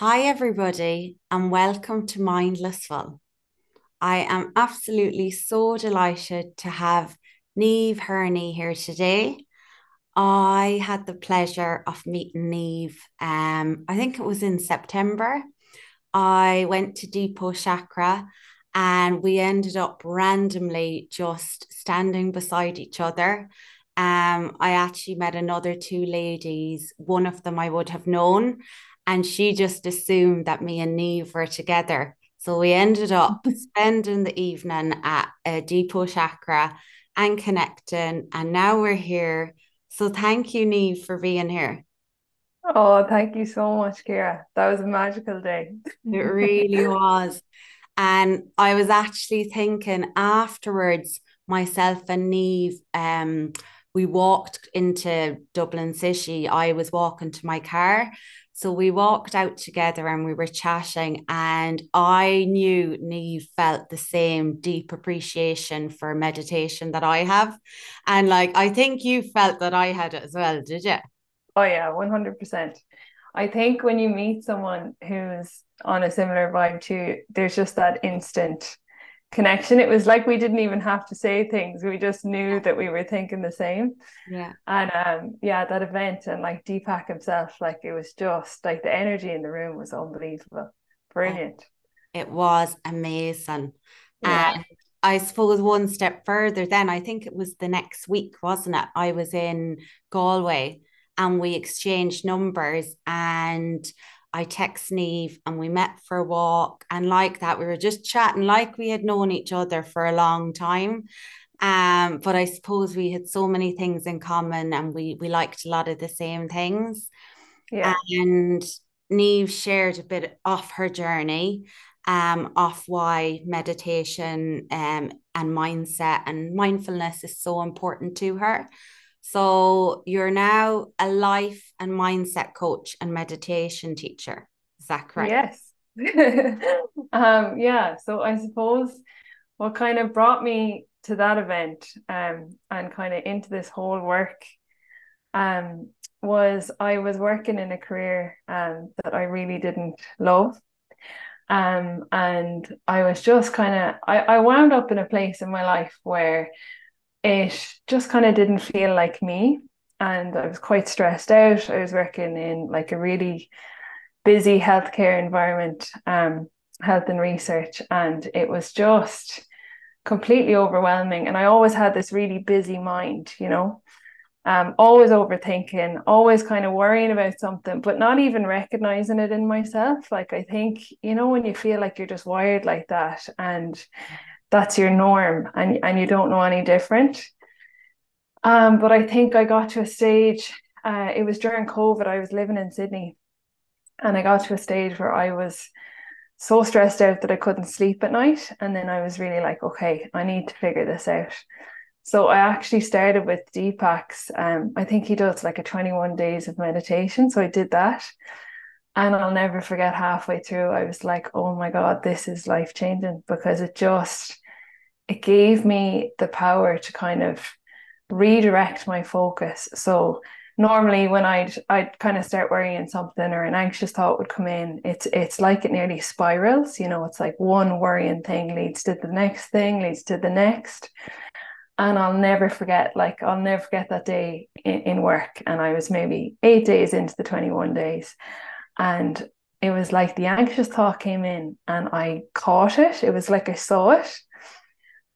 Hi, everybody, and welcome to Mindlessful. I am absolutely so delighted to have Niamh Hurney here today. I had the pleasure of meeting Niamh, um, I think it was in September. I went to Deepak Chopra and we ended up randomly just standing beside each other. Um, I actually met another two ladies. One of them I would have known, and she just assumed that me and Niamh were together. So we ended up spending the evening at a Deepak Chopra and connecting, and now we're here. So thank you, Niamh, for being here. Oh, thank you so much, Ciara. That was a magical day. it really was. And I was actually thinking afterwards, myself and Niamh, um, we walked into Dublin City. I was walking to my car. So we walked out together and we were chatting, and I knew Niamh felt the same deep appreciation for meditation that I have. And like, I think you felt that I had it as well, did you? Oh, yeah, 100%. I think when you meet someone who's on a similar vibe to you, there's just that instant connection. It was like we didn't even have to say things. We just knew that we were thinking the same. Yeah. And um yeah, that event and like Deepak himself, like it was just like the energy in the room was unbelievable. Brilliant. It was amazing. Yeah. And I suppose one step further then I think it was the next week, wasn't it? I was in Galway and we exchanged numbers and I text Niamh and we met for a walk. And like that, we were just chatting like we had known each other for a long time. Um, but I suppose we had so many things in common and we we liked a lot of the same things. Yeah. And Niamh shared a bit off her journey, um, of why meditation um, and mindset and mindfulness is so important to her. So you're now a life and mindset coach and meditation teacher. Is that correct? Yes. um, yeah. So I suppose what kind of brought me to that event um, and kind of into this whole work um, was I was working in a career um, that I really didn't love. Um, and I was just kind of, I, I wound up in a place in my life where it just kind of didn't feel like me. And I was quite stressed out. I was working in like a really busy healthcare environment, um, health and research, and it was just completely overwhelming. And I always had this really busy mind, you know, um, always overthinking, always kind of worrying about something, but not even recognizing it in myself. Like I think, you know, when you feel like you're just wired like that and that's your norm and, and you don't know any different. Um, but I think I got to a stage, uh, it was during COVID, I was living in Sydney, and I got to a stage where I was so stressed out that I couldn't sleep at night. And then I was really like, okay, I need to figure this out. So I actually started with Deepak's. Um, I think he does like a 21 days of meditation. So I did that. And I'll never forget halfway through, I was like, oh my God, this is life changing because it just it gave me the power to kind of redirect my focus. So normally when I'd I'd kind of start worrying something or an anxious thought would come in, it's it's like it nearly spirals. You know, it's like one worrying thing leads to the next thing, leads to the next. And I'll never forget, like I'll never forget that day in, in work. And I was maybe eight days into the 21 days. And it was like the anxious thought came in and I caught it. It was like I saw it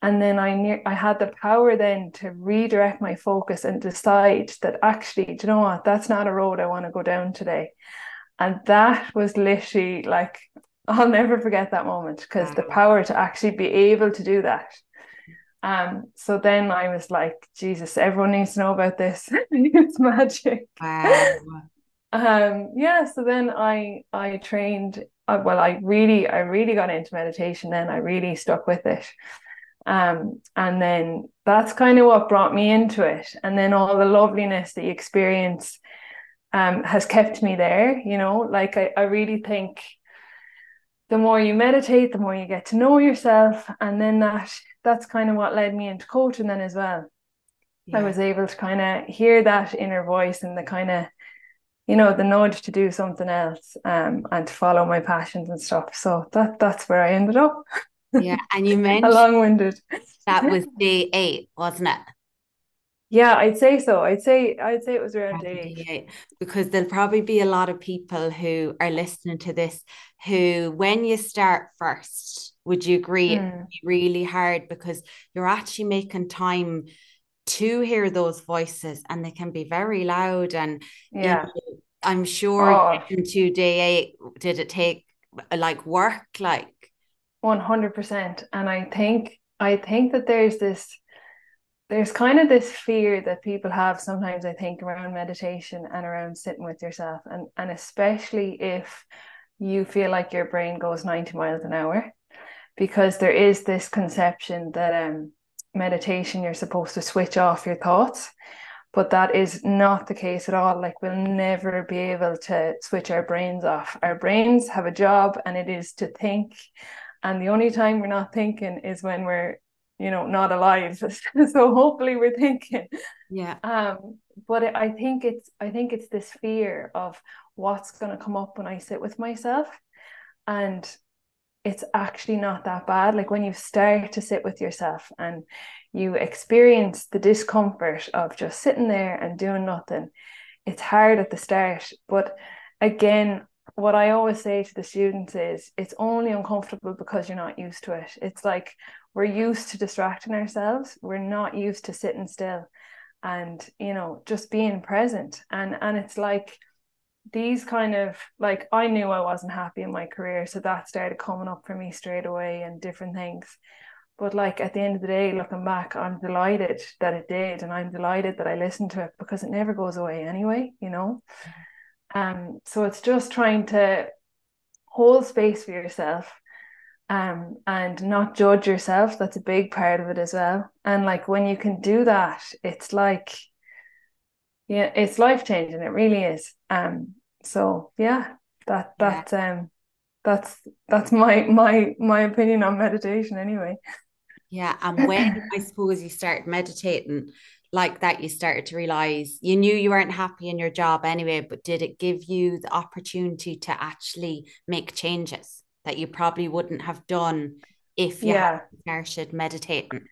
and then I knew I had the power then to redirect my focus and decide that actually, do you know what? That's not a road I want to go down today. And that was literally like I'll never forget that moment because wow. the power to actually be able to do that. Um, so then I was like, Jesus, everyone needs to know about this. it's magic. Wow. um, yeah, so then I I trained uh, well, I really, I really got into meditation then. I really stuck with it. Um, and then that's kind of what brought me into it. And then all the loveliness that you experience um, has kept me there. You know, like I, I really think the more you meditate, the more you get to know yourself. And then that that's kind of what led me into coaching then as well. Yeah. I was able to kind of hear that inner voice and the kind of you know, the nudge to do something else um, and to follow my passions and stuff. So that that's where I ended up. Yeah, and you mentioned long-winded. that was day eight, wasn't it? Yeah, I'd say so. I'd say I'd say it was around day eight. Because there'll probably be a lot of people who are listening to this who, when you start first, would you agree mm. really hard because you're actually making time to hear those voices and they can be very loud and yeah. You know, I'm sure oh. to day eight, did it take like work like 100% and I think I think that there's this there's kind of this fear that people have sometimes I think around meditation and around sitting with yourself. And and especially if you feel like your brain goes 90 miles an hour because there is this conception that um meditation you're supposed to switch off your thoughts. But that is not the case at all. Like we'll never be able to switch our brains off. Our brains have a job and it is to think and the only time we're not thinking is when we're you know not alive. So hopefully we're thinking. Yeah. Um but i think it's i think it's this fear of what's going to come up when i sit with myself. And it's actually not that bad. Like when you start to sit with yourself and you experience the discomfort of just sitting there and doing nothing it's hard at the start. But again what I always say to the students is it's only uncomfortable because you're not used to it. It's like we're used to distracting ourselves. We're not used to sitting still and, you know, just being present. And and it's like these kind of like I knew I wasn't happy in my career. So that started coming up for me straight away and different things. But like at the end of the day, looking back, I'm delighted that it did. And I'm delighted that I listened to it because it never goes away anyway, you know. Mm-hmm um, so it's just trying to hold space for yourself um, and not judge yourself. That's a big part of it as well. And like when you can do that, it's like, yeah, it's life changing. It really is. Um, so yeah, that that yeah. um that's that's my my my opinion on meditation anyway. Yeah, and when I suppose you start meditating, like that you started to realize you knew you weren't happy in your job anyway but did it give you the opportunity to actually make changes that you probably wouldn't have done if you yeah. had started meditating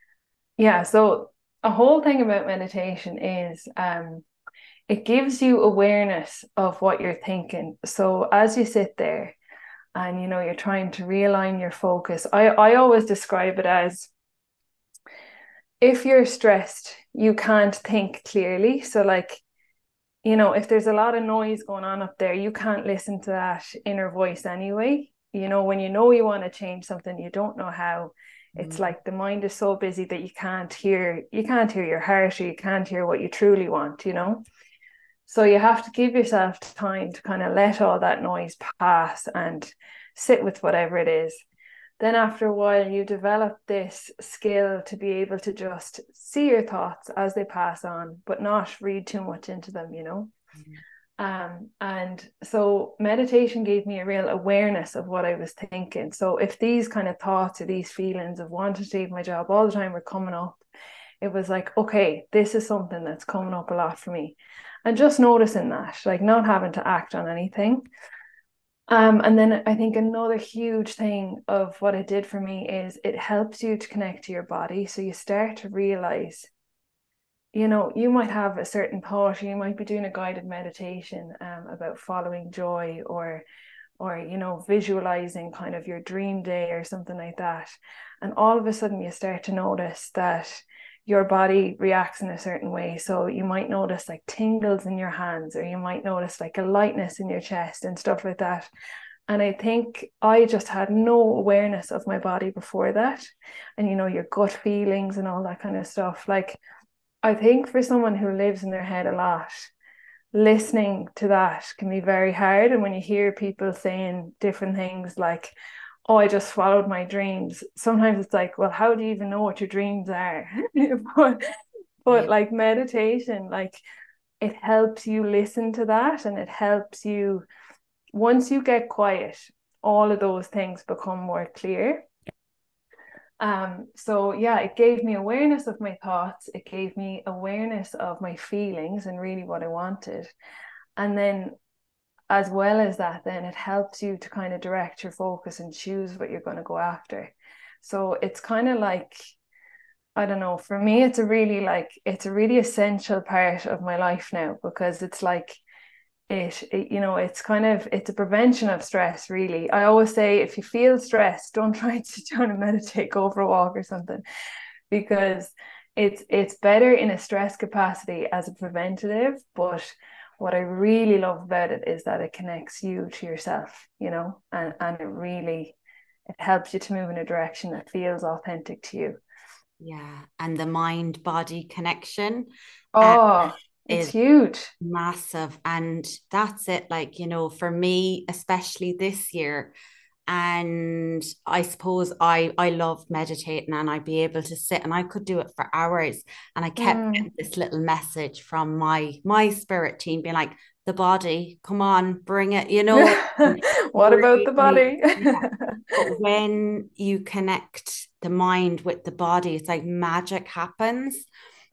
yeah so a whole thing about meditation is um it gives you awareness of what you're thinking so as you sit there and you know you're trying to realign your focus i i always describe it as if you're stressed, you can't think clearly. So, like, you know, if there's a lot of noise going on up there, you can't listen to that inner voice anyway. You know, when you know you want to change something, you don't know how. It's mm-hmm. like the mind is so busy that you can't hear you can't hear your heart or you can't hear what you truly want, you know. So you have to give yourself time to kind of let all that noise pass and sit with whatever it is then after a while you develop this skill to be able to just see your thoughts as they pass on but not read too much into them you know? Mm-hmm. um, and so meditation gave me a real awareness of what i was thinking. So if these kind of thoughts or these feelings of wanting to leave my job all the time were coming up it was like okay this is something that's coming up a lot for me. And just noticing that like not having to act on anything um, and then I think another huge thing of what it did for me is it helps you to connect to your body. So you start to realize, you know, you might have a certain thought, you might be doing a guided meditation um, about following joy or or you know visualizing kind of your dream day or something like that and all of a sudden you start to notice that your body reacts in a certain way. So you might notice like tingles in your hands, or you might notice like a lightness in your chest and stuff like that. And I think I just had no awareness of my body before that. And you know, your gut feelings and all that kind of stuff. Like, I think for someone who lives in their head a lot, listening to that can be very hard. And when you hear people saying different things like, oh, I just followed my dreams. Sometimes it's like, well, how do you even know what your dreams are? but but yeah. like meditation, like it helps you listen to that and it helps you once you get quiet, all of those things become more clear. Um, so yeah, it gave me awareness of my thoughts, it gave me awareness of my feelings and really what I wanted. And then as well as that, then it helps you to kind of direct your focus and choose what you're going to go after. So it's kind of like, I don't know, for me, it's a really like, it's a really essential part of my life now because it's like, it, it, you know it's kind of it's a prevention of stress really i always say if you feel stressed don't try to sit and meditate go for a walk or something because it's it's better in a stress capacity as a preventative but what i really love about it is that it connects you to yourself you know and and it really it helps you to move in a direction that feels authentic to you. Yeah and the mind body connection uh, oh it's huge. massive and that's it like you know for me especially this year and i suppose i i love meditating and i'd be able to sit and i could do it for hours. And i kept mm. this little message from my my spirit team being like the body come on bring it you know? What about the body? yeah. but when you connect the mind with the body it's like magic happens.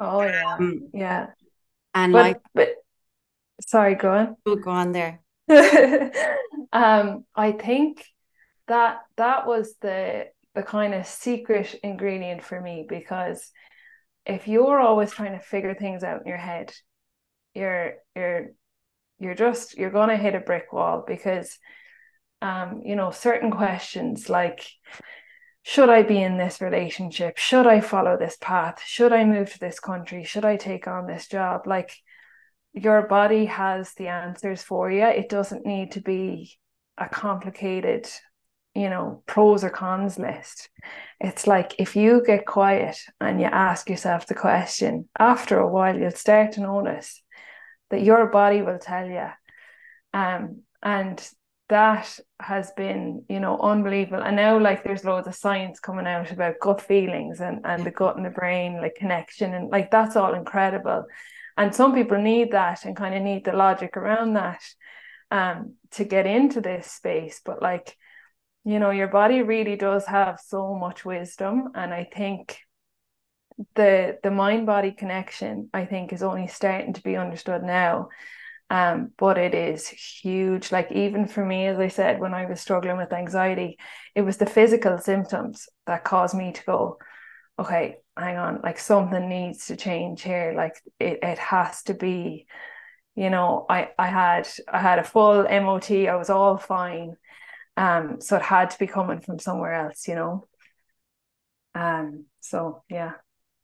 Oh yeah. Um, yeah. and but, like but sorry go on. Oh, go on there. Um i think that that was the the kind of secret ingredient for me because if you're always trying to figure things out in your head you're you're you're just you're going to hit a brick wall because um you know certain questions like should I be in this relationship? Should I follow this path? Should I move to this country? Should I take on this job? Like your body has the answers for you. It doesn't need to be a complicated, you know, pros or cons list. It's like if you get quiet and you ask yourself the question, after a while, you'll start to notice that your body will tell you. Um, and that has been you know unbelievable and now like there's loads of science coming out about gut feelings and and the gut and the brain like connection and like that's all incredible and some people need that and kind of need the logic around that um to get into this space but like you know your body really does have so much wisdom and i think the the mind body connection i think is only starting to be understood now um, but it is huge. Like even for me, as I said, when I was struggling with anxiety, it was the physical symptoms that caused me to go, okay, hang on, like something needs to change here. Like it, it has to be, you know, I, I had I had a full MOT, I was all fine. Um, so it had to be coming from somewhere else, you know. Um, so yeah.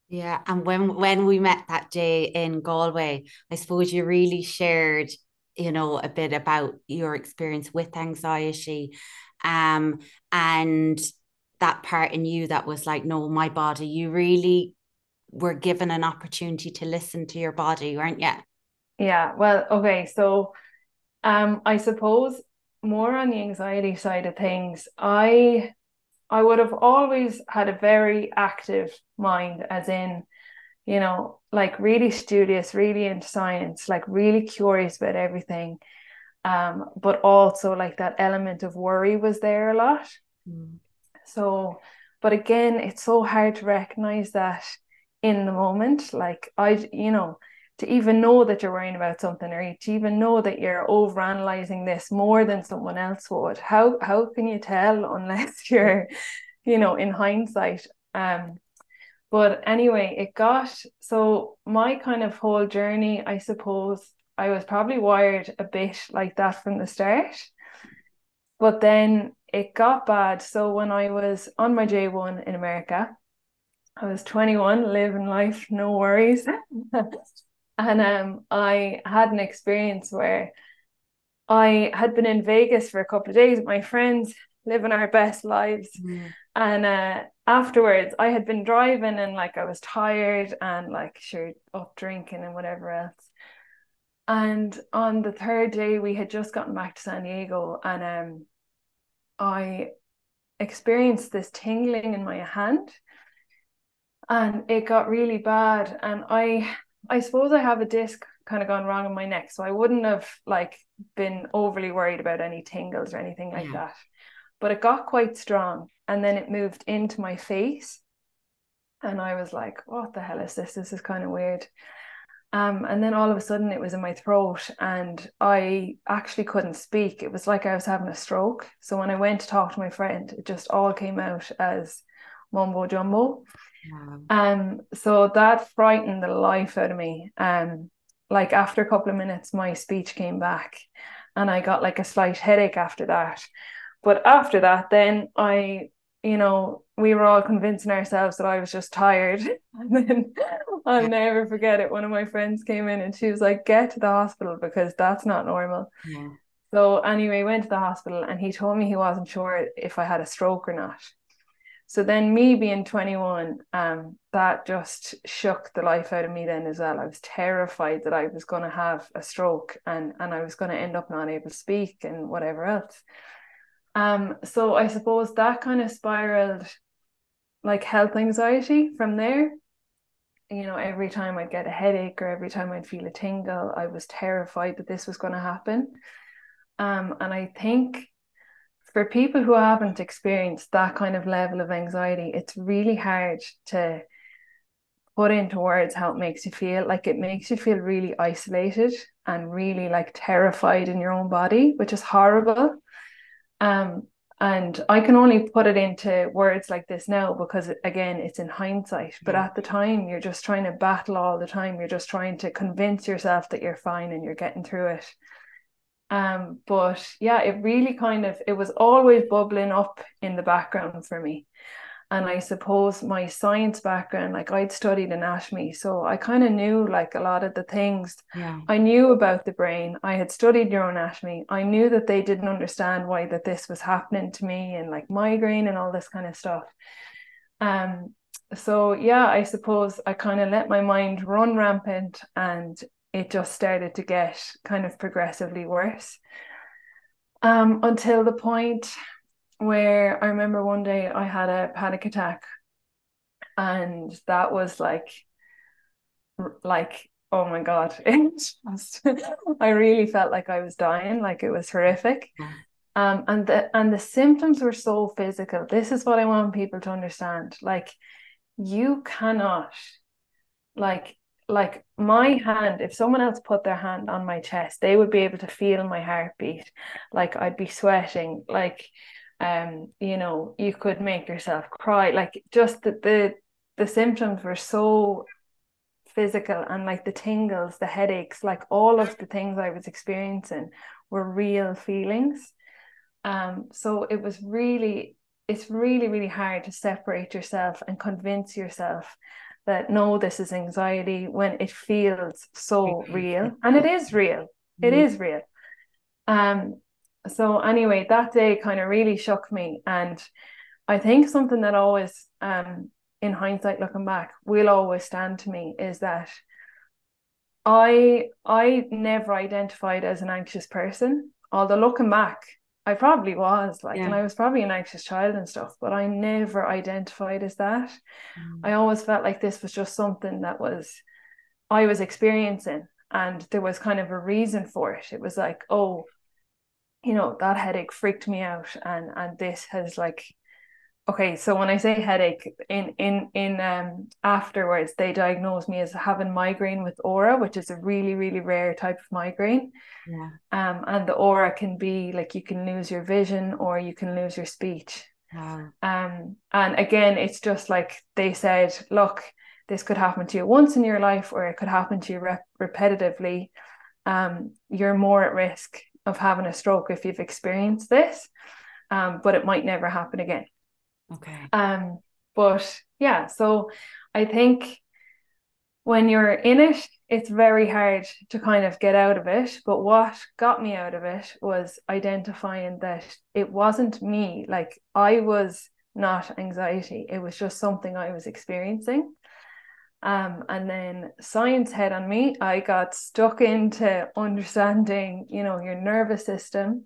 Yeah, and when when we met that day in Galway, I suppose you really shared, you know, a bit about your experience with anxiety, um, and that part in you that was like, no, my body. You really were given an opportunity to listen to your body, weren't you? Yeah. Well, okay, so, um, I suppose more on the anxiety side of things, I I would have always had a very active mind, as in, you know, like really studious, really into science, like really curious about everything. Um, but also like that element of worry was there a lot. Mm. So, but again, it's so hard to recognize that in the moment. Like I, you know, to even know that you're worrying about something or to even know that you're over analyzing this more than someone else would. How how can you tell unless you're you know in hindsight? Um but anyway it got so my kind of whole journey i suppose i was probably wired a bit like that from the start but then it got bad. So when i was on my j1 in america I was 21, living life, no worries. And um, I had an experience where I had been in Vegas for a couple of days with my friends, living our best lives. Mm. And uh, afterwards, I had been driving and like I was tired and like sure up drinking and whatever else. And on the third day, we had just gotten back to San Diego, and um, I experienced this tingling in my hand, and it got really bad. And I I suppose I have a disc kind of gone wrong in my neck, so I wouldn't have like been overly worried about any tingles or anything like yeah. that. But it got quite strong, and then it moved into my face, and I was like, "What the hell is this? This is kind of weird." Um, and then all of a sudden it was in my throat and I actually couldn't speak. It was like I was having a stroke. So when I went to talk to my friend, it just all came out as mumbo jumbo. Wow. Um, so that frightened the life out of me. Um, like after a couple of minutes, my speech came back and I got like a slight headache after that. But after that, then I, you know, we were all convincing ourselves that I was just tired. And then I'll never forget it. One of my friends came in and she was like, get to the hospital because that's not normal. Yeah. So anyway, went to the hospital and he told me he wasn't sure if I had a stroke or not. So then me being 21, um, that just shook the life out of me then as well. I was terrified that I was going to have a stroke and, and I was going to end up not able to speak and whatever else. Um, so I suppose that kind of spiraled like health anxiety from there. You know, every time I'd get a headache or every time I'd feel a tingle, I was terrified that this was going to happen. Um, and I think for people who haven't experienced that kind of level of anxiety, it's really hard to put into words how it makes you feel. Like it makes you feel really isolated and really like terrified in your own body, which is horrible. Um, and I can only put it into words like this now because again, it's in hindsight. But at the time, you're just trying to battle all the time. You're just trying to convince yourself that you're fine and you're getting through it. Um, but yeah, it really kind of it was always bubbling up in the background for me. And I suppose my science background, like I'd studied anatomy, so I kind of knew like a lot of the things. Yeah. I knew about the brain. I had studied neuroanatomy. I knew that they didn't understand why that this was happening to me and like migraine and all this kind of stuff. Um, so yeah, I suppose I kind of let my mind run rampant and it just started to get kind of progressively worse. Um, until the point where I remember one day I had a panic attack, and that was like, like oh my god, it just I really felt like I was dying, like it was horrific. Um, and the and the symptoms were so physical. This is what I want people to understand. Like, you cannot, like like my hand, if someone else put their hand on my chest, they would be able to feel my heartbeat. Like I'd be sweating, like um, you know, you could make yourself cry. Like just the the, the symptoms were so physical and like the tingles, the headaches, like all of the things I was experiencing were real feelings. Um, so it was really, it's really, really hard to separate yourself and convince yourself that no, this is anxiety when it feels so real. And it is real. It mm-hmm. is real. Um, so anyway, that day kind of really shook me. And I think something that always um in hindsight looking back will always stand to me is that I I never identified as an anxious person. Although looking back, I probably was like, yeah. and I was probably an anxious child and stuff, but I never identified as that. Mm. I always felt like this was just something that was I was experiencing, and there was kind of a reason for it. It was like, oh, you know, that headache freaked me out, and and this has like okay so when i say headache in in in um afterwards they diagnosed me as having migraine with aura which is a really really rare type of migraine. Yeah. Um and the aura can be like you can lose your vision or you can lose your speech. Wow. um and again it's just like they said look this could happen to you once in your life or it could happen to you rep- repetitively. Um you're more at risk of having a stroke if you've experienced this. Um but it might never happen again Okay. Um, but yeah, so I think when you're in it, it's very hard to kind of get out of it. But what got me out of it was identifying that it wasn't me. Like I was not anxiety, it was just something I was experiencing. Um, and then science head on me, I got stuck into understanding, you know, your nervous system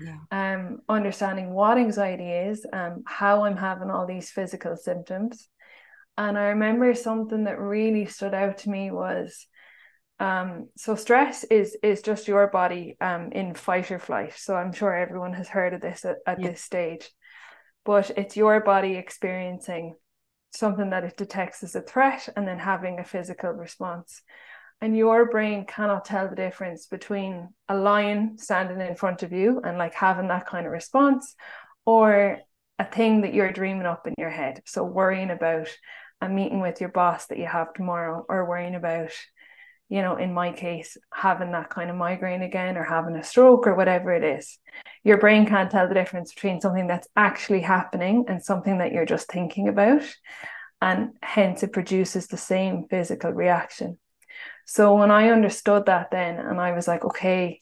yeah. um, understanding what anxiety is, um, how I'm having all these physical symptoms. And I remember something that really stood out to me was um, so stress is is just your body um, in fight or flight. So I'm sure everyone has heard of this at, at yeah. this stage, but it's your body experiencing something that it detects as a threat and then having a physical response. And your brain cannot tell the difference between a lion standing in front of you and like having that kind of response or a thing that you're dreaming up in your head. So worrying about a meeting with your boss that you have tomorrow or worrying about you know in my case having that kind of migraine again or having a stroke or whatever it is. Your brain can't tell the difference between something that's actually happening and something that you're just thinking about. And hence it produces the same physical reaction so when I understood that then, and I was like, okay,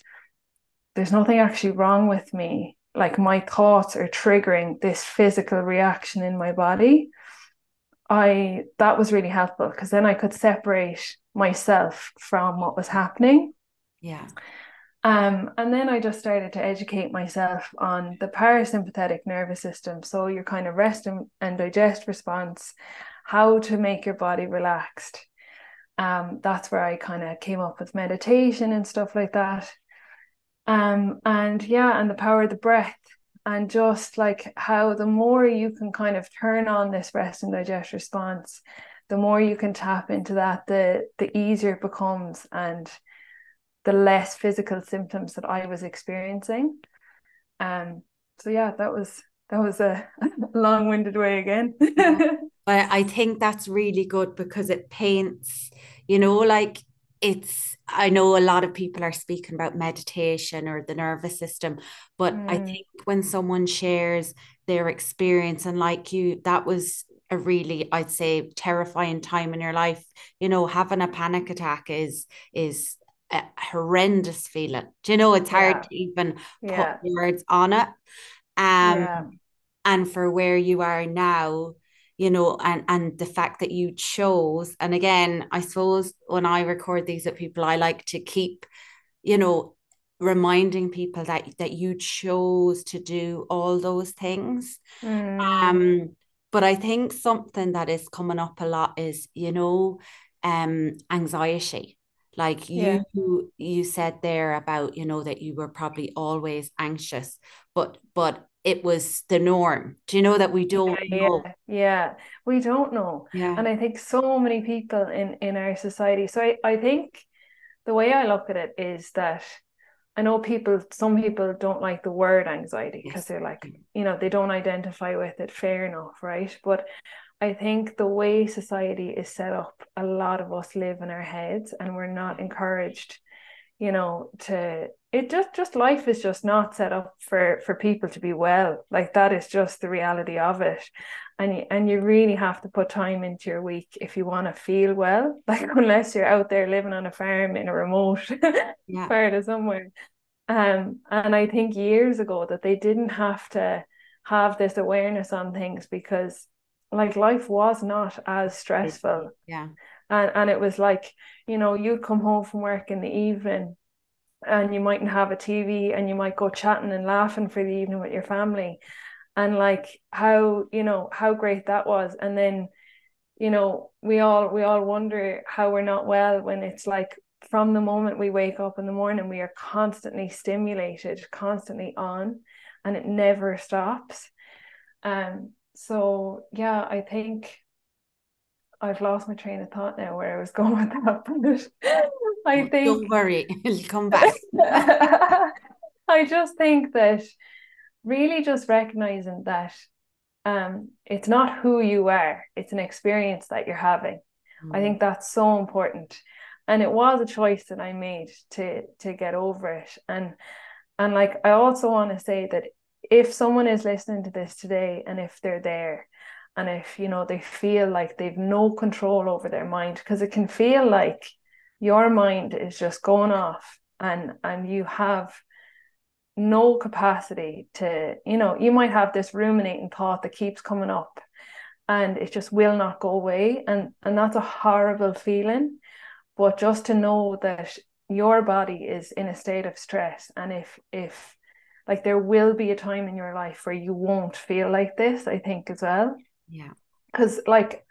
there's nothing actually wrong with me. Like my thoughts are triggering this physical reaction in my body. I that was really helpful because then I could separate myself from what was happening. Yeah. Um, and then I just started to educate myself on the parasympathetic nervous system. So your kind of rest and, and digest response, how to make your body relaxed um, that's where I kind of came up with meditation and stuff like that. Um, and yeah, and the power of the breath, and just like how the more you can kind of turn on this rest and digest response, the more you can tap into that, the the easier it becomes, and the less physical symptoms that I was experiencing. Um, so yeah, that was that was a long-winded way again. yeah. I think that's really good because it paints, you know, like it's I know a lot of people are speaking about meditation or the nervous system, but mm. I think when someone shares their experience and like you, that was a really, I'd say, terrifying time in your life. You know, having a panic attack is is a horrendous feeling. Do you know it's hard yeah. to even yeah. put words on it. Um yeah. And for where you are now, you know and and the fact that you chose and again i suppose when i record these with people i like to keep you know reminding people that that you chose to do all those things mm. um but i think something that is coming up a lot is you know um anxiety like yeah. you you said there about you know that you were probably always anxious but but it was the norm. Do you know that we don't yeah, know? Yeah, yeah, we don't know. Yeah. And I think so many people in in our society. So I, I think the way I look at it is that I know people, some people don't like the word anxiety because yes. they're like, mm. you know, they don't identify with it. Fair enough, right? But I think the way society is set up, a lot of us live in our heads and we're not encouraged you know to it just just life is just not set up for for people to be well. Like that is just the reality of it. And you, and you really have to put time into your week if you want to feel well. Like unless you're out there living on a farm in a remote yeah. part of somewhere. Um and i think years ago that they didn't have to have this awareness on things because like life was not as stressful. Yeah and and it was like you know you'd come home from work in the evening and you mightn't have a TV and you might go chatting and laughing for the evening with your family. And like how you know how great that was. And then you know we all we all wonder how we're not well when it's like from the moment we wake up in the morning we are constantly stimulated constantly on and it never stops. Um so yeah i think I've lost my train of thought now where I was going with that. But I think don't worry, it'll come back. I just think that really just recognizing that um it's not who you are, it's an experience that you're having. Mm. I think that's so important. And it was a choice that I made to to get over it. And and like I also want to say that if someone is listening to this today and if they're there and if you know they feel like they've no control over their mind because it can feel like your mind is just going off and and you have no capacity to you know you might have this ruminating thought that keeps coming up and it just will not go away and and that's a horrible feeling. But just to know that your body is in a state of stress and if if like there will be a time in your life where you won't feel like this i think as well yeah. Because, like,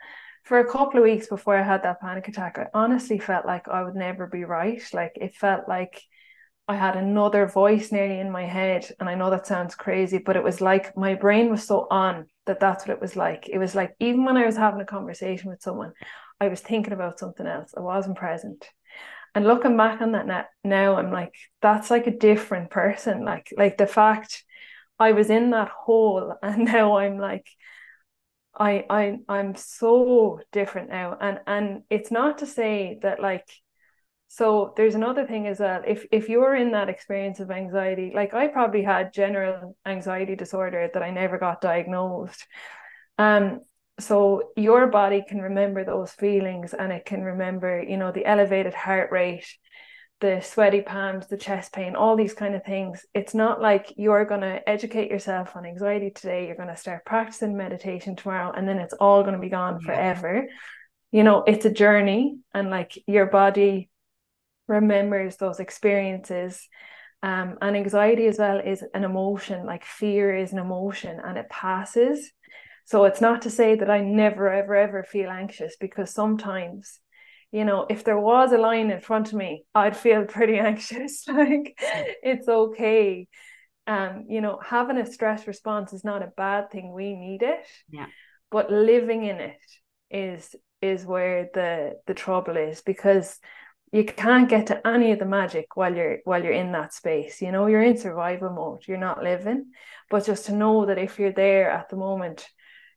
for a couple of weeks before I had that panic attack, I honestly felt like I would never be right. Like, it felt like I had another voice nearly in my head. And I know that sounds crazy, but it was like my brain was so on that that's what it was like. It was like, even when I was having a conversation with someone, I was thinking about something else, I wasn't present. and looking back on that now i'm like that's like a different person like like the fact i was in that hole and now i'm like I I I'm so different now. And and it's not to say that like so there's another thing is that if if you're in that experience of anxiety like I probably had general anxiety disorder that I never got diagnosed. Um so your body can remember those feelings and it can remember you know the elevated heart rate the sweaty palms, the chest pain, all these kind of things. It's not like you're going to educate yourself on anxiety today, you're going to start practicing meditation tomorrow, and then it's all going to be gone yeah. forever. You know, it's a journey, and like your body remembers those experiences. Um, and anxiety as well is an emotion, like fear is an emotion and it passes. So it's not to say that I never, ever, ever feel anxious because sometimes you know, if there was a line in front of me, I'd feel pretty anxious. like it's okay. Um, you know, having a stress response is not a bad thing. We need it. Yeah. But living in it is is where the the trouble is because you can't get to any of the magic while you're while you're in that space. You know, you're in survival mode. You're not living. But just to know that if you're there at the moment,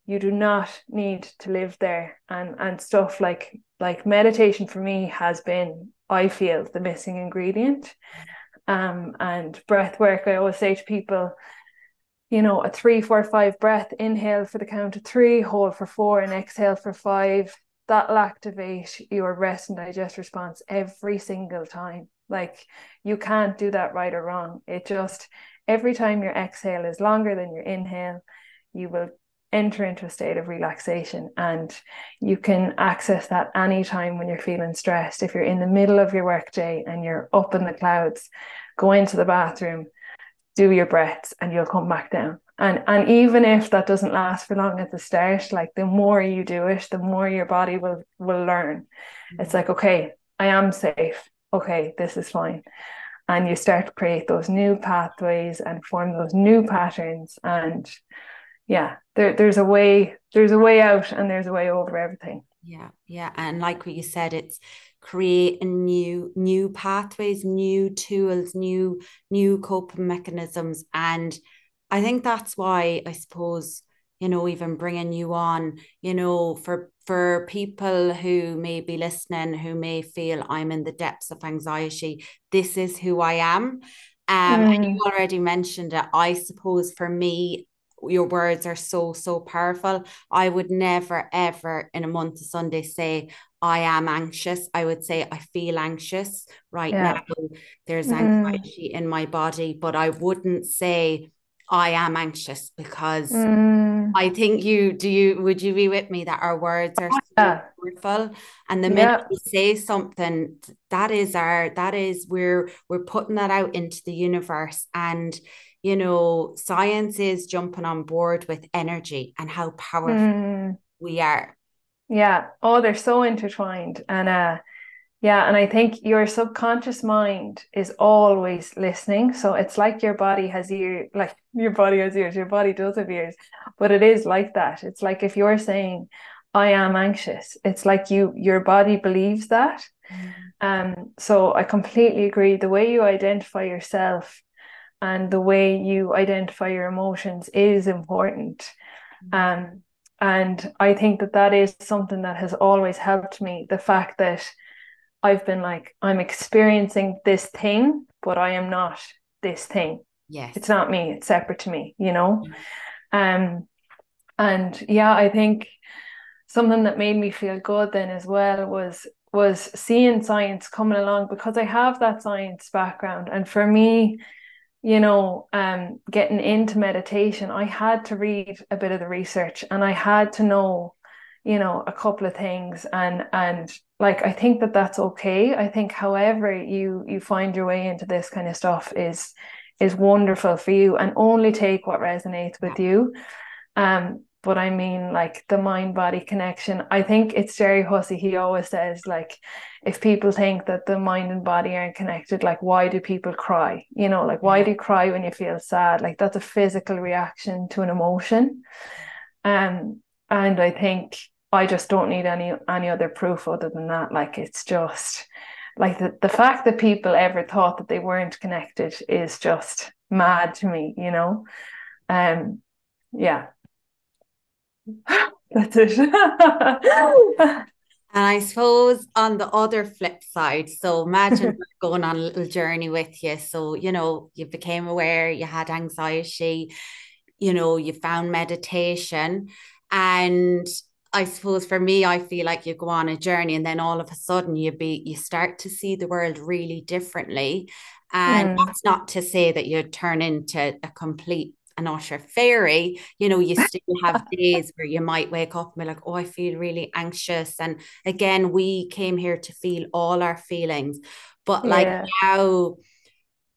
you do not need to live there. And and stuff like like meditation for me has been i feel the missing ingredient. Um and breath work i always say to people you know a three four five breath inhale for the count of three hold for four and exhale for five. That'll activate your rest and digest response every single time. Like you can't do that right or wrong. It just every time your exhale is longer than your inhale you will enter into a state of relaxation and you can access that anytime when you're feeling stressed. If you're in the middle of your workday and you're up in the clouds go into the bathroom do your breaths and you'll come back down. And and even if that doesn't last for long at the start like the more you do it the more your body will will learn. Mm-hmm. it's like okay i am safe. Okay this is fine. And you start to create those new pathways and form those new patterns and yeah there, there's a way there's a way out and there's a way over everything. Yeah yeah and like what you said it's creating new new pathways new tools new new coping mechanisms. And i think that's why i suppose you know even bringing you on you know for for people who may be listening who may feel i'm in the depths of anxiety this is who i am. Um, mm. and you already mentioned it. I suppose for me your words are so so powerful i would never ever in a month of sunday say i am anxious i would say i feel anxious right yeah. now there's mm-hmm. anxiety mm. in my body but i wouldn't say i am anxious because mm. i think you do you would you be with me that our words are so yeah. powerful and the minute yeah. we say something that is our that is we're we're putting that out into the universe and you know, science is jumping on board with energy and how powerful mm. we are. Yeah. Oh, they're so intertwined. And uh yeah, and I think your subconscious mind is always listening. So it's like your body has ears, like your body has ears, your body does have ears, but it is like that. It's like if you're saying, I am anxious, it's like you your body believes that. Mm. Um, so I completely agree. The way you identify yourself and the way you identify your emotions is important. Mm-hmm. Um, and I think that that is something that has always helped me. The fact that I've been like, I'm experiencing this thing, but I am not this thing. Yes. It's not me, it's separate to me, you know? Mm-hmm. Um, and yeah, I think something that made me feel good then as well was was seeing science coming along because I have that science background. And for me, you know, um, getting into meditation, I had to read a bit of the research and I had to know, you know, a couple of things. And and like I think that that's okay. I think, however you you find your way into this kind of stuff is is wonderful for you, and only take what resonates with you. Um, but I mean like the mind body connection. I think it's Gerry Hussey. He always says like if people think that the mind and body aren't connected, like why do people cry? You know, like why do you cry when you feel sad? Like that's a physical reaction to an emotion. Um, and I think I just don't need any any other proof other than that. Like it's just like the, the fact that people ever thought that they weren't connected is just mad to me, you know. Um yeah. That's it. And I suppose on the other flip side, so imagine going on a little journey with you. So, you know, you became aware you had anxiety, you know, you found meditation. And I suppose for me, I feel like you go on a journey and then all of a sudden you be you start to see the world really differently. And mm. that's not to say that you turn into a complete an utter fairy, you know, you still have days where you might wake up and be like, oh, I feel really anxious. And again, we came here to feel all our feelings. But like, yeah. how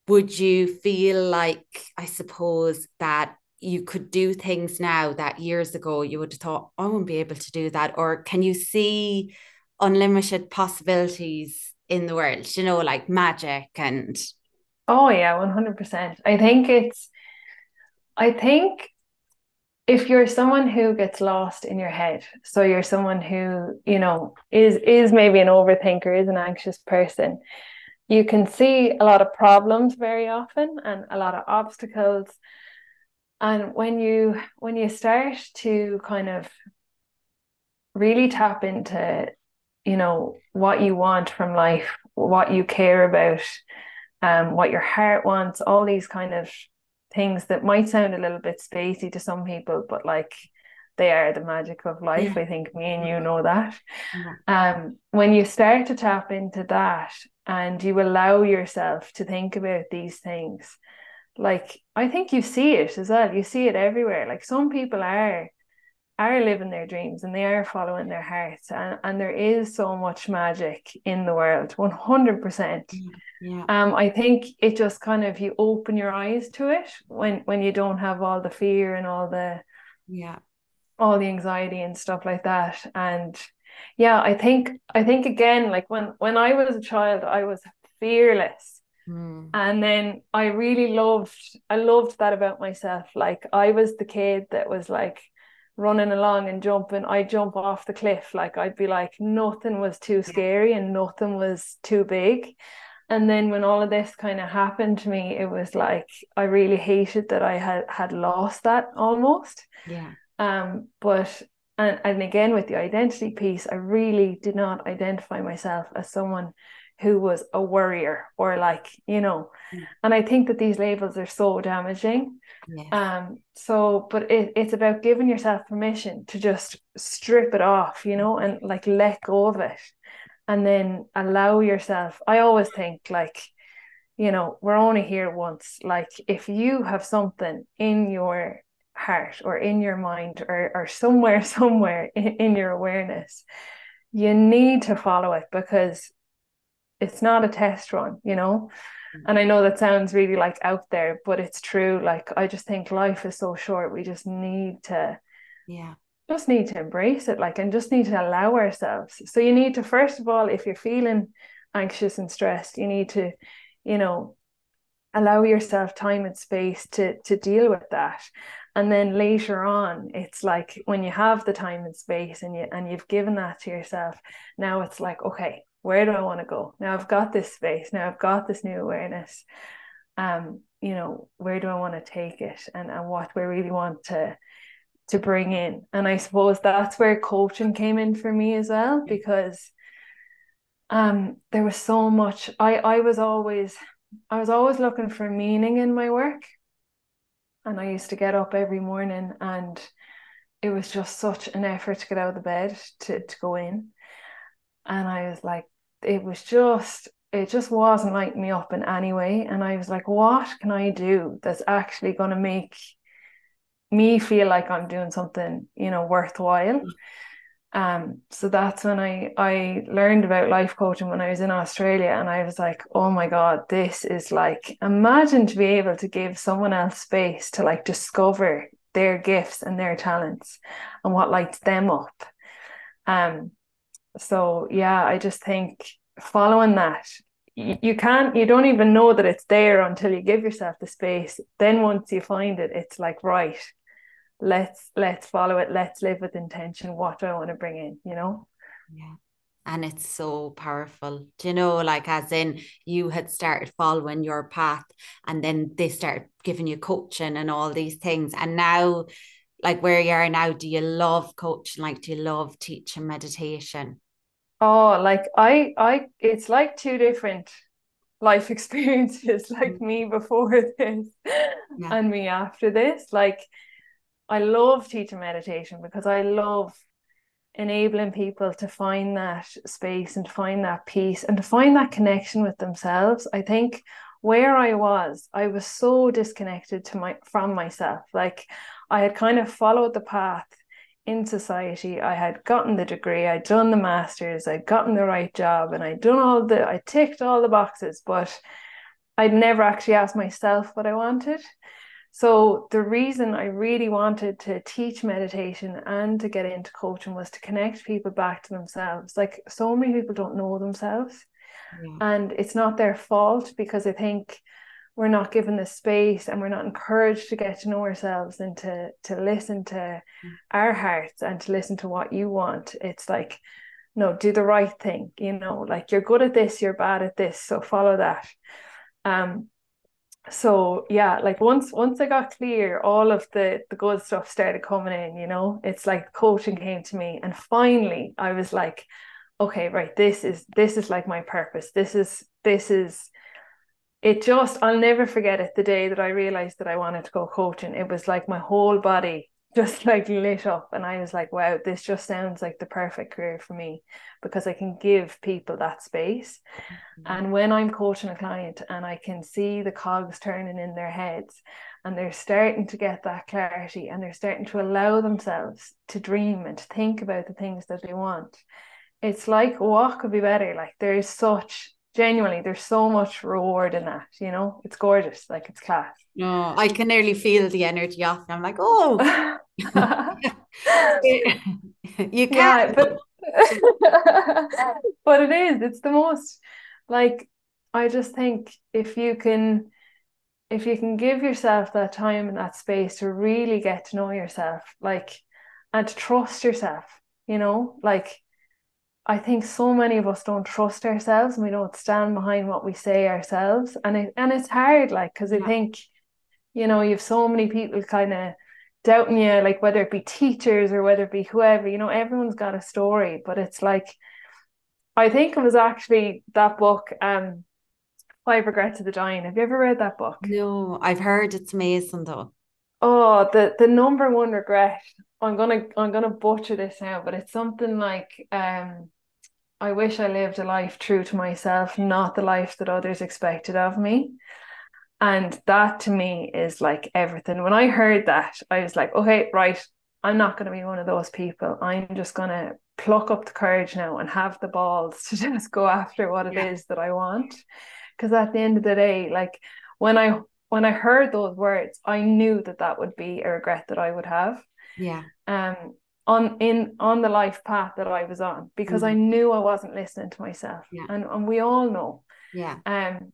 would you feel like, I suppose, that you could do things now that years ago you would have thought, I wouldn't be able to do that? Or can you see unlimited possibilities in the world, you know, like magic and. Oh, yeah, 100%. I think it's, I think if you're someone who gets lost in your head, so you're someone who, you know, is is maybe an overthinker, is an anxious person, you can see a lot of problems very often and a lot of obstacles. And when you when you start to kind of really tap into, you know, what you want from life, what you care about, um, what your heart wants, all these kind of things that might sound a little bit spacey to some people, but like they are the magic of life. Yeah. I think me and you know that. Yeah. Um, when you start to tap into that and you allow yourself to think about these things, like I think you see it as well. You see it everywhere. Like some people are are living their dreams and they are following their hearts and, and there is so much magic in the world 100% yeah. um i think it just kind of you open your eyes to it when when you don't have all the fear and all the yeah. all the anxiety and stuff like that. And yeah i think i think again like when when i was a child i was fearless. Mm. and then i really loved i loved that about myself. Like i was the kid that was like running along and jumping, I'd jump off the cliff. Like I'd be like, nothing was too scary and nothing was too big. And then when all of this kind of happened to me, it was like I really hated that I had had lost that almost. Yeah. Um, but and and again with the identity piece, I really did not identify myself as someone who was a worrier or like you know mm. and i think that these labels are so damaging yes. um so but it, it's about giving yourself permission to just strip it off you know and like let go of it and then allow yourself i always think like you know we're only here once like if you have something in your heart or in your mind or, or somewhere somewhere in, in your awareness you need to follow it because it's not a test run, you know. Mm. And I know that sounds really like out there, but it's true. Like I just think life is so short. We just need to yeah just need to embrace it like and just need to allow ourselves so you need to first of all if you're feeling anxious and stressed you need to you know allow yourself time and space to to deal with that and then later on it's like when you have the time and space and you and you've given that to yourself now it's like okay where do I want to go? Now I've got this space, now I've got this new awareness. Um, you know, where do I want to take it and, and what we really want to to bring in. And I suppose that's where coaching came in for me as well, because um there was so much I I was always I was always looking for meaning in my work. And I used to get up every morning and it was just such an effort to get out of the bed to, to go in and I was like, it was just it just wasn't lighting me up in any way. And I was like, what can I do that's actually going to make me feel like I'm doing something, you know, worthwhile? Um, so that's when I I learned about life coaching when I was in Australia, and I was like, oh my god, this is like imagine to be able to give someone else space to like discover their gifts and their talents and what lights them up. Um, so yeah, I just think following that, you, can't, you don't even know that it's there until you give yourself the space. Then once you find it, it's like right, let's let's follow it. Let's live with intention. What do I want to bring in? You know? Yeah. and it's so powerful. Do you know, like as in you had started following your path and then they started giving you coaching and all these things. And now, like where you are now, do you love coaching? Like, do you love teaching meditation? Oh, like I, I, it's like two different life experiences, like mm. me before this yeah. and me after this. Like, I love teaching meditation because I love enabling people to find that space and to find that peace and to find that connection with themselves. I think where I was, I was so disconnected to my from myself. Like I had kind of followed the path in society. I had gotten the degree, I'd done the masters, I'd gotten the right job, and I'd done all the I ticked all the boxes, but I'd never actually asked myself what I wanted. So the reason I really wanted to teach meditation and to get into coaching was to connect people back to themselves. Like so many people don't know themselves. And it's not their fault because I think we're not given the space and we're not encouraged to get to know ourselves and to to listen to mm. our hearts and to listen to what you want. It's like, no, do the right thing, you know, like you're good at this, you're bad at this, so follow that. Um, so yeah like once once i got clear all of the the good stuff started coming in you know it's like coaching came to me and finally i was like okay right this is this is like my purpose this is this is it just i'll never forget it the day that i realized that i wanted to go coaching. It was like my whole body just like lit up and I was like wow this just sounds like the perfect career for me because I can give people that space. Mm-hmm. and when I'm coaching a client and I can see the cogs turning in their heads and they're starting to get that clarity and they're starting to allow themselves to dream and to think about the things that they want it's like what could be better. Like there's such genuinely there's so much reward in that you know? It's gorgeous like it's class. No i can nearly feel the energy off i'm like oh. You can't. yeah, but but it is it's the most like i just think if you can if you can give yourself that time and that space to really get to know yourself like and to trust yourself you know? Like I think so many of us don't trust ourselves and we don't stand behind what we say ourselves. And it and it's hard, like, because yeah. I think, you know, you have so many people kind of doubting you, like whether it be teachers or whether it be whoever, you know, everyone's got a story, but it's like I think it was actually that book, um, Five Regrets of the Dying. Have you ever read that book? No, I've heard it's amazing though. Oh, the the number one regret. I'm gonna I'm gonna butcher this now, but it's something like um I wish I lived a life true to myself, not the life that others expected of me. And that to me is like everything. When I heard that, I was like, okay, right, I'm not going to be one of those people. I'm just going to pluck up the courage now and have the balls to just go after what it yeah. is that I want. Because at the end of the day, like when I when I heard those words, I knew that that would be a regret that I would have. Yeah. Um, on in on the life path that I was on because mm. I knew I wasn't listening to myself. Yeah. And and we all know. Yeah. Um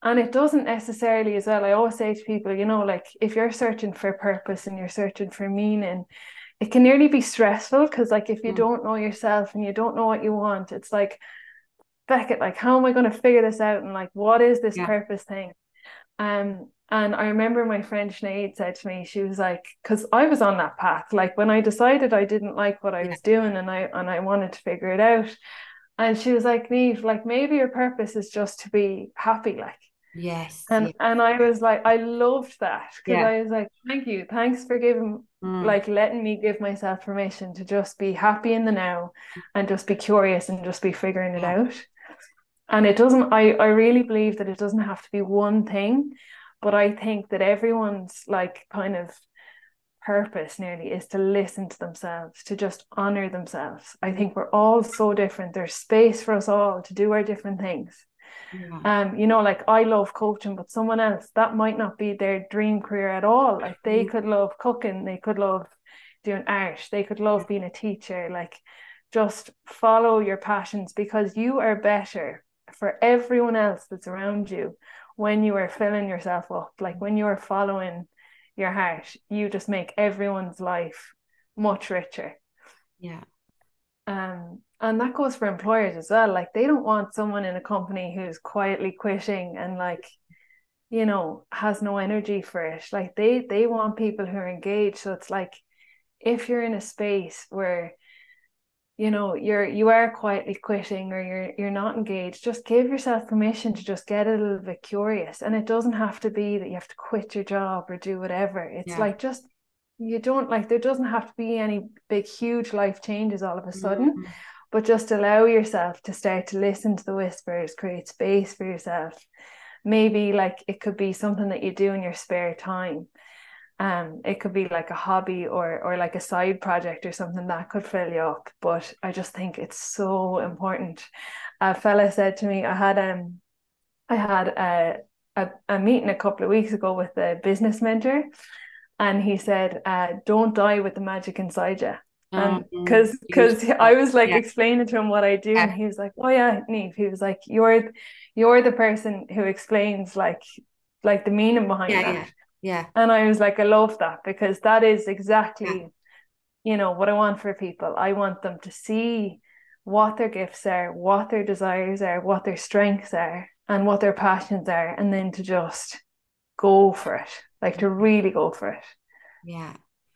and it doesn't necessarily as well. I always say to people, you know, like if you're searching for purpose and you're searching for meaning, it can nearly be stressful because like if you mm. don't know yourself and you don't know what you want, it's like Beckett, like how am I going to figure this out? And like what is this yeah. purpose thing? Um and I remember my friend Sinead said to me, she was like, because I was on that path. Like when I decided I didn't like what I was doing and I and I wanted to figure it out. And she was like, Niamh, like maybe your purpose is just to be happy, like. Yes. And and I was like, I loved that. Because yeah. I was like, thank you. Thanks for giving mm. like letting me give myself permission to just be happy in the now and just be curious and just be figuring it out. And it doesn't I, I really believe that it doesn't have to be one thing but I think that everyone's like kind of purpose nearly is to listen to themselves, to just honor themselves. I think we're all so different. There's space for us all to do our different things. Yeah. Um, you know, like I love coaching, but someone else that might not be their dream career at all. Like they could love cooking, they could love doing art, they could love being a teacher. Like just follow your passions because you are better for everyone else that's around you when you are filling yourself up, like when you are following your heart, you just make everyone's life much richer. Yeah. um, and that goes for employers as well. Like they don't want someone in a company who's quietly quitting and like, you know, has no energy for it. Like they they want people who are engaged. So it's like if you're in a space where you know you're you are quietly quitting or you're you're not engaged just give yourself permission to just get a little bit curious and it doesn't have to be that you have to quit your job or do whatever it's yeah. like just you don't like there doesn't have to be any big huge life changes all of a sudden mm-hmm. but just allow yourself to start to listen to the whispers create space for yourself maybe like it could be something that you do in your spare time um it could be like a hobby or or like a side project or something that could fill you up but i just think it's so important a fella said to me i had um i had a a, a meeting a couple of weeks ago with a business mentor and he said uh don't die with the magic inside you and because mm-hmm. because I was like yeah. explaining to him what I do, yeah. and he was like, "Oh yeah, Niamh." He was like, "You're you're the person who explains like like the meaning behind yeah, that." Yeah. And I was like, I love that because that is exactly, yeah. you know, what I want for people. I want them to see what their gifts are, what their desires are, what their strengths are, and what their passions are, and then to just go for it, like to really go for it. Yeah.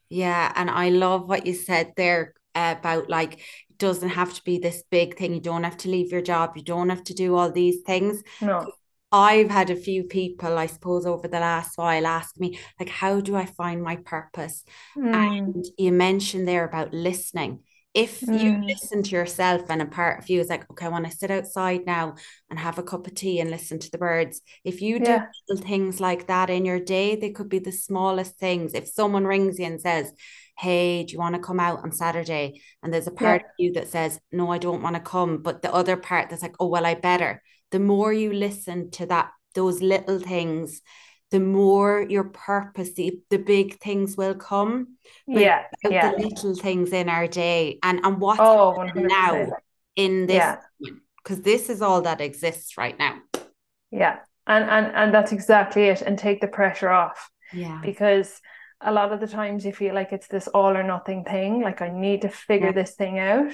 Yeah. And I love what you said there about like, it doesn't have to be this big thing. You don't have to leave your job. You don't have to do all these things. No. I've had a few people, I suppose, over the last while ask me, like, how do I find my purpose? Mm. And you mentioned there about listening. If mm. you listen to yourself and a part of you is like, okay, I want to sit outside now and have a cup of tea and listen to the birds. If you do yeah. little things like that in your day, they could be the smallest things. If someone rings you and says, hey, do you want to come out on Saturday? And there's a part yeah. of you that says, no, I don't want to come. But the other part that's like, oh, well, I better the more you listen to that those little things the more your purpose the, the big things will come yeah, yeah. the little things in our day. And and what oh, now in this because yeah. this is all that exists right now. Yeah and and and that's exactly it and take the pressure off. Yeah. Because a lot of the times you feel like it's this all or nothing thing like i need to figure yeah. this thing out.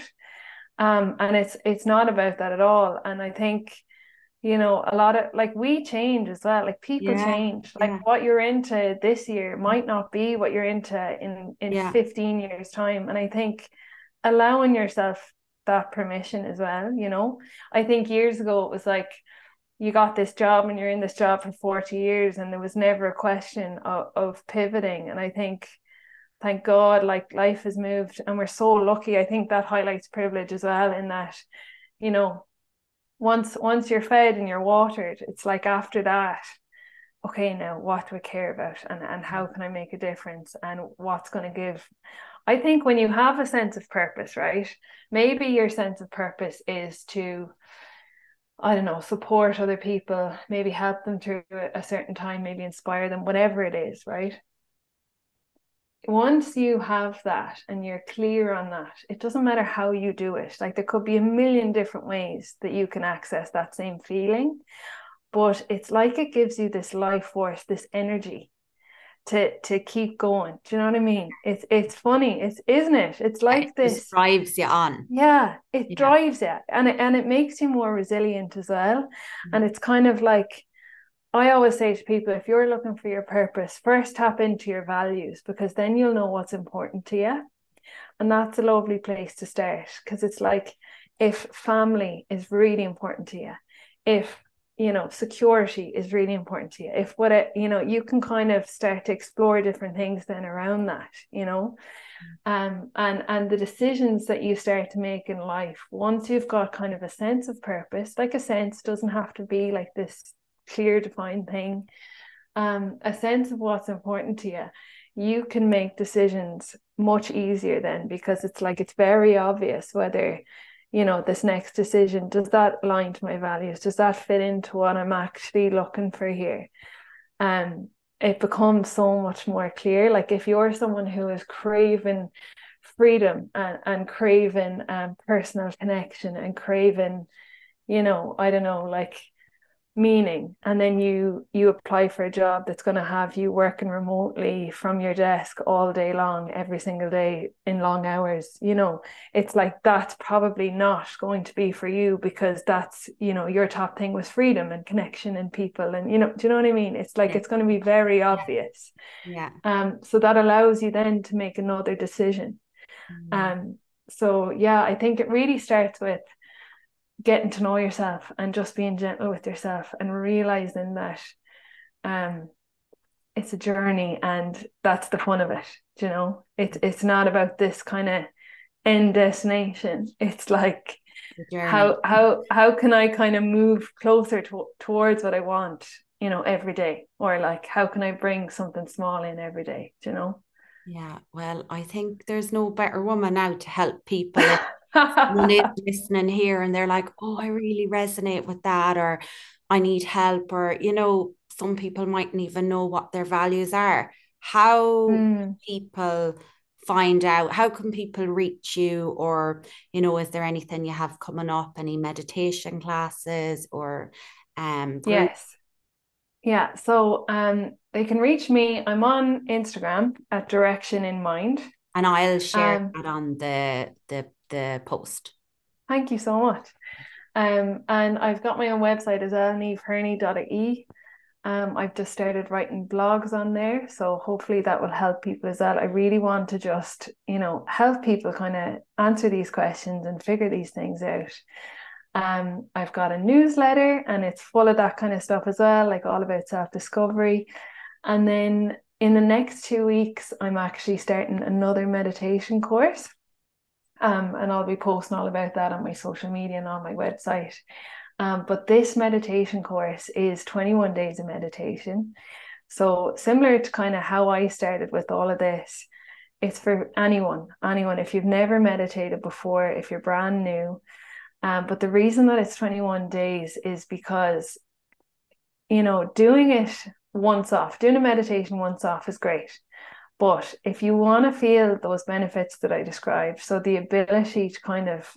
Um and it's it's not about that at all. And i think you know a lot of like we change as well like people yeah, change. Like yeah. what you're into this year might not be what you're into in in yeah. 15 years time. And i think allowing yourself that permission as well you know? I think years ago it was like you got this job and you're in this job for 40 years and there was never a question of, of pivoting. And i think thank god like life has moved and we're so lucky. I think that highlights privilege as well in that you know once once you're fed and you're watered it's like after that okay now what do i care about? And, and how mm. can i make a difference? And what's going to give? I think when you have a sense of purpose right maybe your sense of purpose is to i don't know support other people maybe help them through a certain time maybe inspire them whatever it is right once you have that and you're clear on that, it doesn't matter how you do it. Like there could be a million different ways that you can access that same feeling, but it's like it gives you this life force, this energy to to keep going. Do you know what I mean? It's it's funny, it's isn't it? It's like it this drives you on. Yeah, it yeah. drives you, and it and it makes you more resilient as well. Mm-hmm. And it's kind of like I always say to people if you're looking for your purpose, first tap into your values because then you'll know what's important to you. And that's a lovely place to start because it's like if family is really important to you, if you know security is really important to you, if what it you know you can kind of start to explore different things then around that, you know. Um, and and the decisions that you start to make in life once you've got kind of a sense of purpose like a sense doesn't have to be like this clear defined thing. Um a sense of what's important to you. You can make decisions much easier then because it's like it's very obvious whether you know this next decision does that align to my values? Does that fit into what i'm actually looking for here? Um it becomes so much more clear. Like if you're someone who is craving freedom and, and craving um, personal connection and craving you know i don't know like meaning and then you you apply for a job that's going to have you working remotely from your desk all day long every single day in long hours you know? It's like that's probably not going to be for you because that's you know your top thing was freedom and connection and people and you know do you know what i mean? It's like yeah. it's going to be very obvious. Yeah. Um so that allows you then to make another decision. Mm. um so yeah i think it really starts with getting to know yourself and just being gentle with yourself and realizing that um it's a journey and that's the fun of it you know? It's it's not about this kind of end destination. It's like how how how can i kind of move closer to, towards what i want you know every day? Or like how can i bring something small in every day you know? Yeah well i think there's no better woman now to help people someone is listening here and they're like, oh, I really resonate with that, or I need help, or, you know, some people mightn't even know what their values are. How mm. people find out how can people reach you or you know is there anything you have coming up any meditation classes or um group? yes yeah so um they can reach me i'm on instagram at direction in mind and i'll share um, that on the the the post. Thank you so much. Um, and I've got my own website as well, niamhhurney.ie. Um, I've just started writing blogs on there, so hopefully that will help people as well. I really want to just, you know, help people kind of answer these questions and figure these things out. Um, I've got a newsletter and it's full of that kind of stuff as well, like all about self discovery. And then in the next two weeks, I'm actually starting another meditation course. Um, and I'll be posting all about that on my social media and on my website. Um, but this meditation course is 21 days of meditation. So, similar to kind of how I started with all of this, it's for anyone, anyone. If you've never meditated before, if you're brand new. Um, but the reason that it's 21 days is because, you know, doing it once off, doing a meditation once off is great. But if you want to feel those benefits that I described, so the ability to kind of,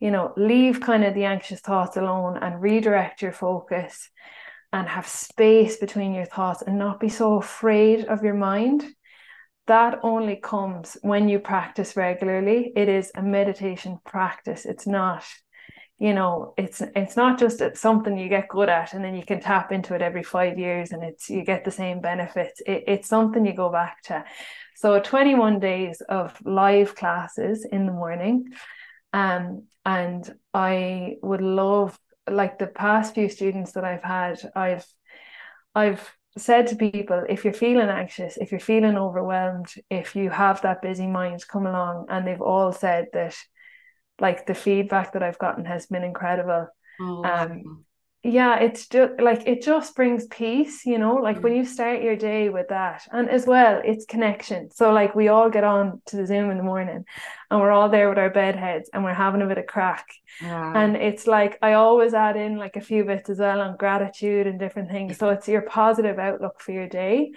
you know, leave kind of the anxious thoughts alone and redirect your focus and have space between your thoughts and not be so afraid of your mind, that only comes when you practice regularly. It is a meditation practice. It's not you know it's it's not just it's something you get good at and then you can tap into it every five years and it's you get the same benefits. It, it's something you go back to. So 21 days of live classes in the morning um and i would love like the past few students that i've had i've i've said to people if you're feeling anxious if you're feeling overwhelmed if you have that busy mind come along. And they've all said that like the feedback that I've gotten has been incredible. Oh, um, yeah, it's just like it just brings peace, you know, like when you start your day with that. And as well, it's connection. So like we all get on to the Zoom in the morning and we're all there with our bed heads and we're having a bit of craic. And it's like I always add in like a few bits as well on gratitude and different things. So it's your positive outlook for your day.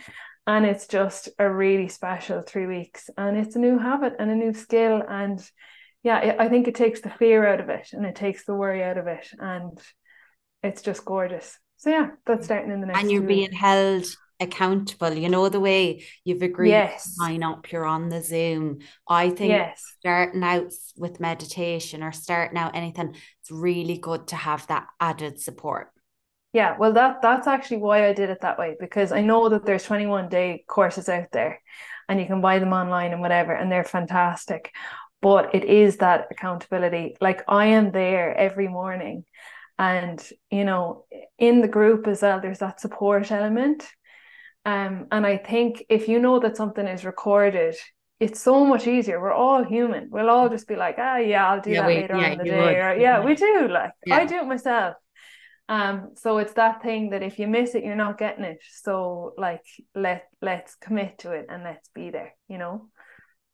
And it's just a really special three weeks. And it's a new habit and a new skill. And yeah, I think it takes the fear out of it and it takes the worry out of it. And it's just gorgeous. So yeah, that's mm-hmm. starting in the next. And you're being weeks. held accountable. You know the way you've agreed yes. to sign up, you're on the Zoom. I think yes. starting out with meditation or starting out anything, it's really good to have that added support. Yeah, well that that's actually why I did it that way because I know that there's 21 day courses out there and you can buy them online and whatever and they're fantastic but it is that accountability. Like i am there every morning and you know in the group as well there's that support element. Um and i think if you know that something is recorded it's so much easier. We're all human. We'll all just be like ah yeah i'll do yeah, that we, later yeah, on in the day would. or yeah, yeah we do like i do it myself. Um so it's that thing that if you miss it you're not getting it. So like let let's commit to it and let's be there you know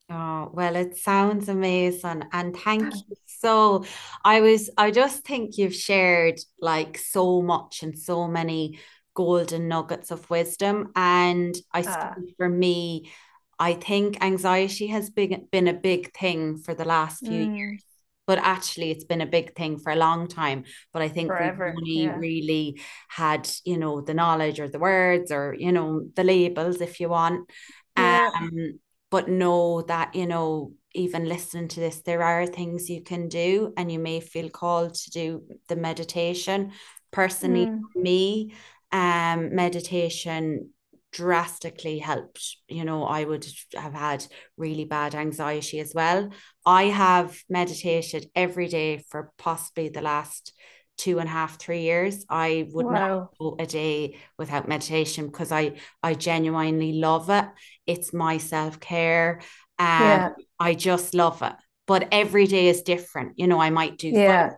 Oh, well, it sounds amazing. And thank you so. I was, I just think you've shared like so much and so many golden nuggets of wisdom. And I uh, for me, I think anxiety has been, been a big thing for the last few mm, years. but actually it's been a big thing for a long time but i think Forever, we've only yeah. really had you know the knowledge or the words or you know the labels if you want Yeah. um but know that you know even listening to this there are things you can do and you may feel called to do the meditation. Personally Mm, me um meditation drastically helped. You know I would have had really bad anxiety as well. I have meditated every day for possibly the last two and a half three years I would not wow. go a day without meditation because I I genuinely love it it's my self-care um Yeah. I just love it but every day is different you know I might do five Yeah.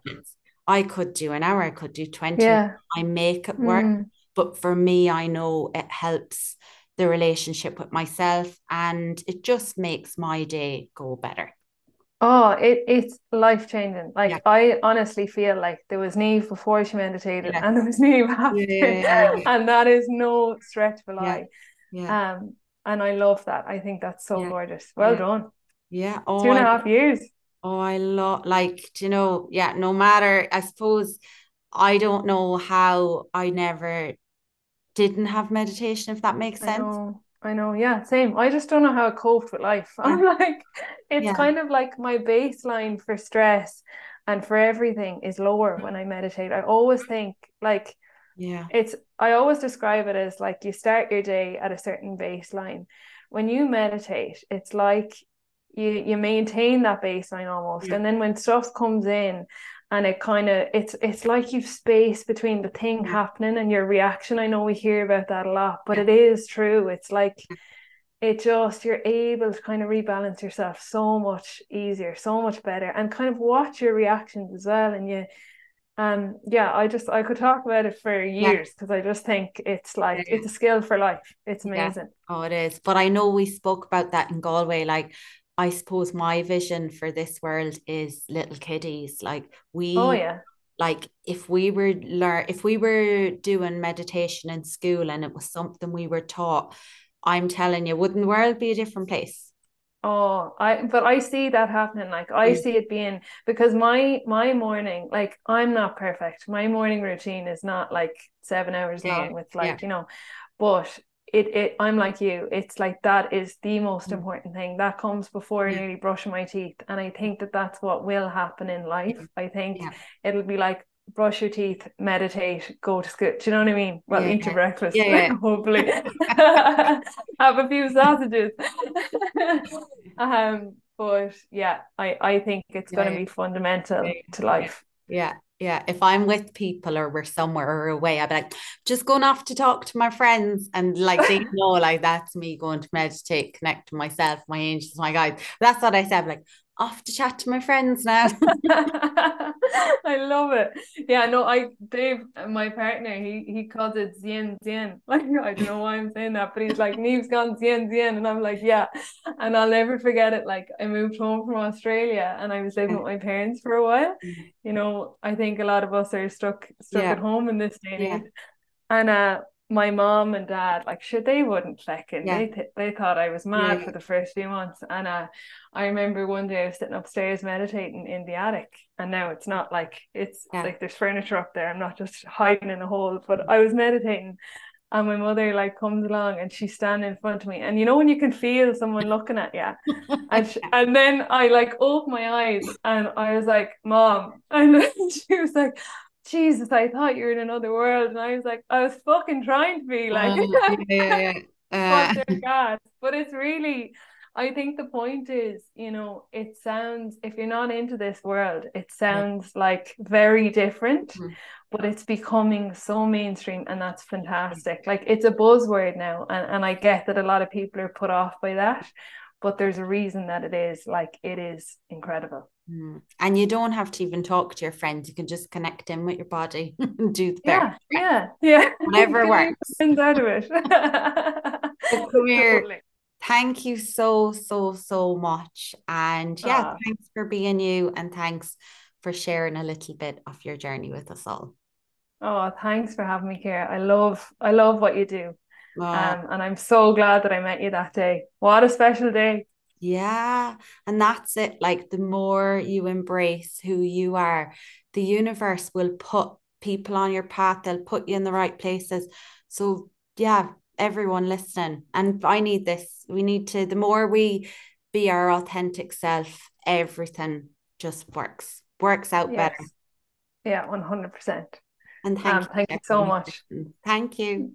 I could do an hour I could do 20 Yeah. I make it work Mm. but for me, I know it helps the relationship with myself and it just makes my day go better. Oh, it it's life changing. Yeah. Like I honestly feel like there was Niamh before she meditated Yeah. and there was Niamh after. Yeah, yeah, And that is no stretch of a lie. yeah, Um, and I love that. I think that's so yeah, gorgeous. Well yeah, done. yeah. Two Oh, and a I, half years. oh, I love, like, do you know, yeah, no matter, I suppose I don't know how I never didn't have meditation, if that makes I sense. know, I know. Yeah, same. I just don't know how I coped with life. I'm like, it's yeah, kind of like my baseline for stress and for everything is lower mm. when I meditate. I always think like yeah, it's, I always describe it as like you start your day at a certain baseline. When you meditate, it's like you you maintain that baseline almost, yeah, and then when stuff comes in and it kind of it's it's like you've space between the thing happening and your reaction. I know we hear about that a lot, but it is true. It's like it just you're able to kind of rebalance yourself so much easier, so much better, and kind of watch your reactions as well. And you um yeah, I just I could talk about it for years because I just think it's like it's a skill for life. It's yeah. amazing. Oh, it is. But I know we spoke about that in Galway. Like, I suppose my vision for this world is little kiddies. Like, Oh we yeah. like if we were learn if we were doing meditation in school and it was something we were taught, I'm telling you, wouldn't the world be a different place? Oh, I but I see that happening. Like I Yeah, see it being because my my morning, like I'm not perfect. My morning routine is not like seven hours yeah, long with yeah, like, you know, but it it I'm like you. It's like that is the most mm, important thing. That comes before yeah, nearly brushing my teeth. And I think that that's what will happen in life. I think yeah, it'll be like brush your teeth, meditate, go to school. Do you know what I mean? Well, yeah, eat your breakfast, yeah, hopefully. Have a few sausages. Um, but yeah, I I think it's going to be fundamental to life. yeah, yeah. If I'm with people or we're somewhere or away, I'd be like, just going off to talk to my friends. And like they know, like that's me going to meditate, connect to myself, my angels, my guides. That's what I said, like off to chat to my friends now. I love it. Yeah, no, I Dave, my partner, he he calls it Zien Zien. Like I don't know why I'm saying that, but he's like Niamh's gone Zien Zien, and I'm like, yeah. And I'll never forget it. Like I moved home from Australia and I was living with my parents for a while. You know, I think a lot of us are stuck stuck at home in this day and yeah, age. And uh my mom and dad, like sure they wouldn't check in. yeah, They th they thought I was yeah, mad for the first few months. And uh I remember one day I was sitting upstairs meditating in the attic, and now it's not like it's yeah, like there's furniture up there. I'm not just hiding in a hole, but I was meditating, and my mother like comes along and she's standing in front of me, and you know when you can feel someone looking at you, and sh and then I like opened my eyes and I was like, "Mom," and then she was like. Jesus, I thought you were in another world. And I was like, I was fucking trying to be like, uh, yeah, yeah, but. Uh, gas. But it's really, I think the point is, you know, it sounds, if you're not into this world, it sounds like very different, mhm, but it's becoming so mainstream and that's fantastic. Like it's a buzzword now. And, and I get that a lot of people are put off by that, but there's a reason that it is like it is incredible. Mm. And you don't have to even talk to your friends. You can just connect in with your body and do the Yeah, yeah, yeah. whatever works. out of it. But come here. Totally. Thank you so, so, so much. And yeah, Ah, thanks for being you and thanks for sharing a little bit of your journey with us all. oh, thanks for having me here. I love, I love what you do. Uh, Um, and I'm so glad that I met you that day. What a special day. Yeah. And that's it. Like the more you embrace who you are, the universe will put people on your path, they'll put you in the right places. So, yeah, everyone listening, and I need this. We need to, the more we be our authentic self, everything just works, works out yes. better. Yeah, 100%. And thank um, you. Thank you so much. Thank you.